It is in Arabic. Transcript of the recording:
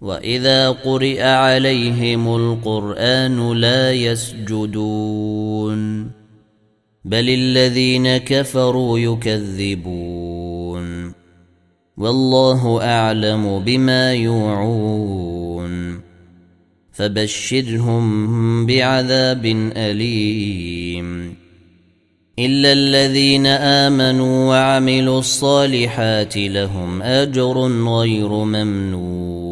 واذا قرئ عليهم القران لا يسجدون بل الذين كفروا يكذبون والله اعلم بما يوعون فبشرهم بعذاب اليم الا الذين امنوا وعملوا الصالحات لهم اجر غير ممنون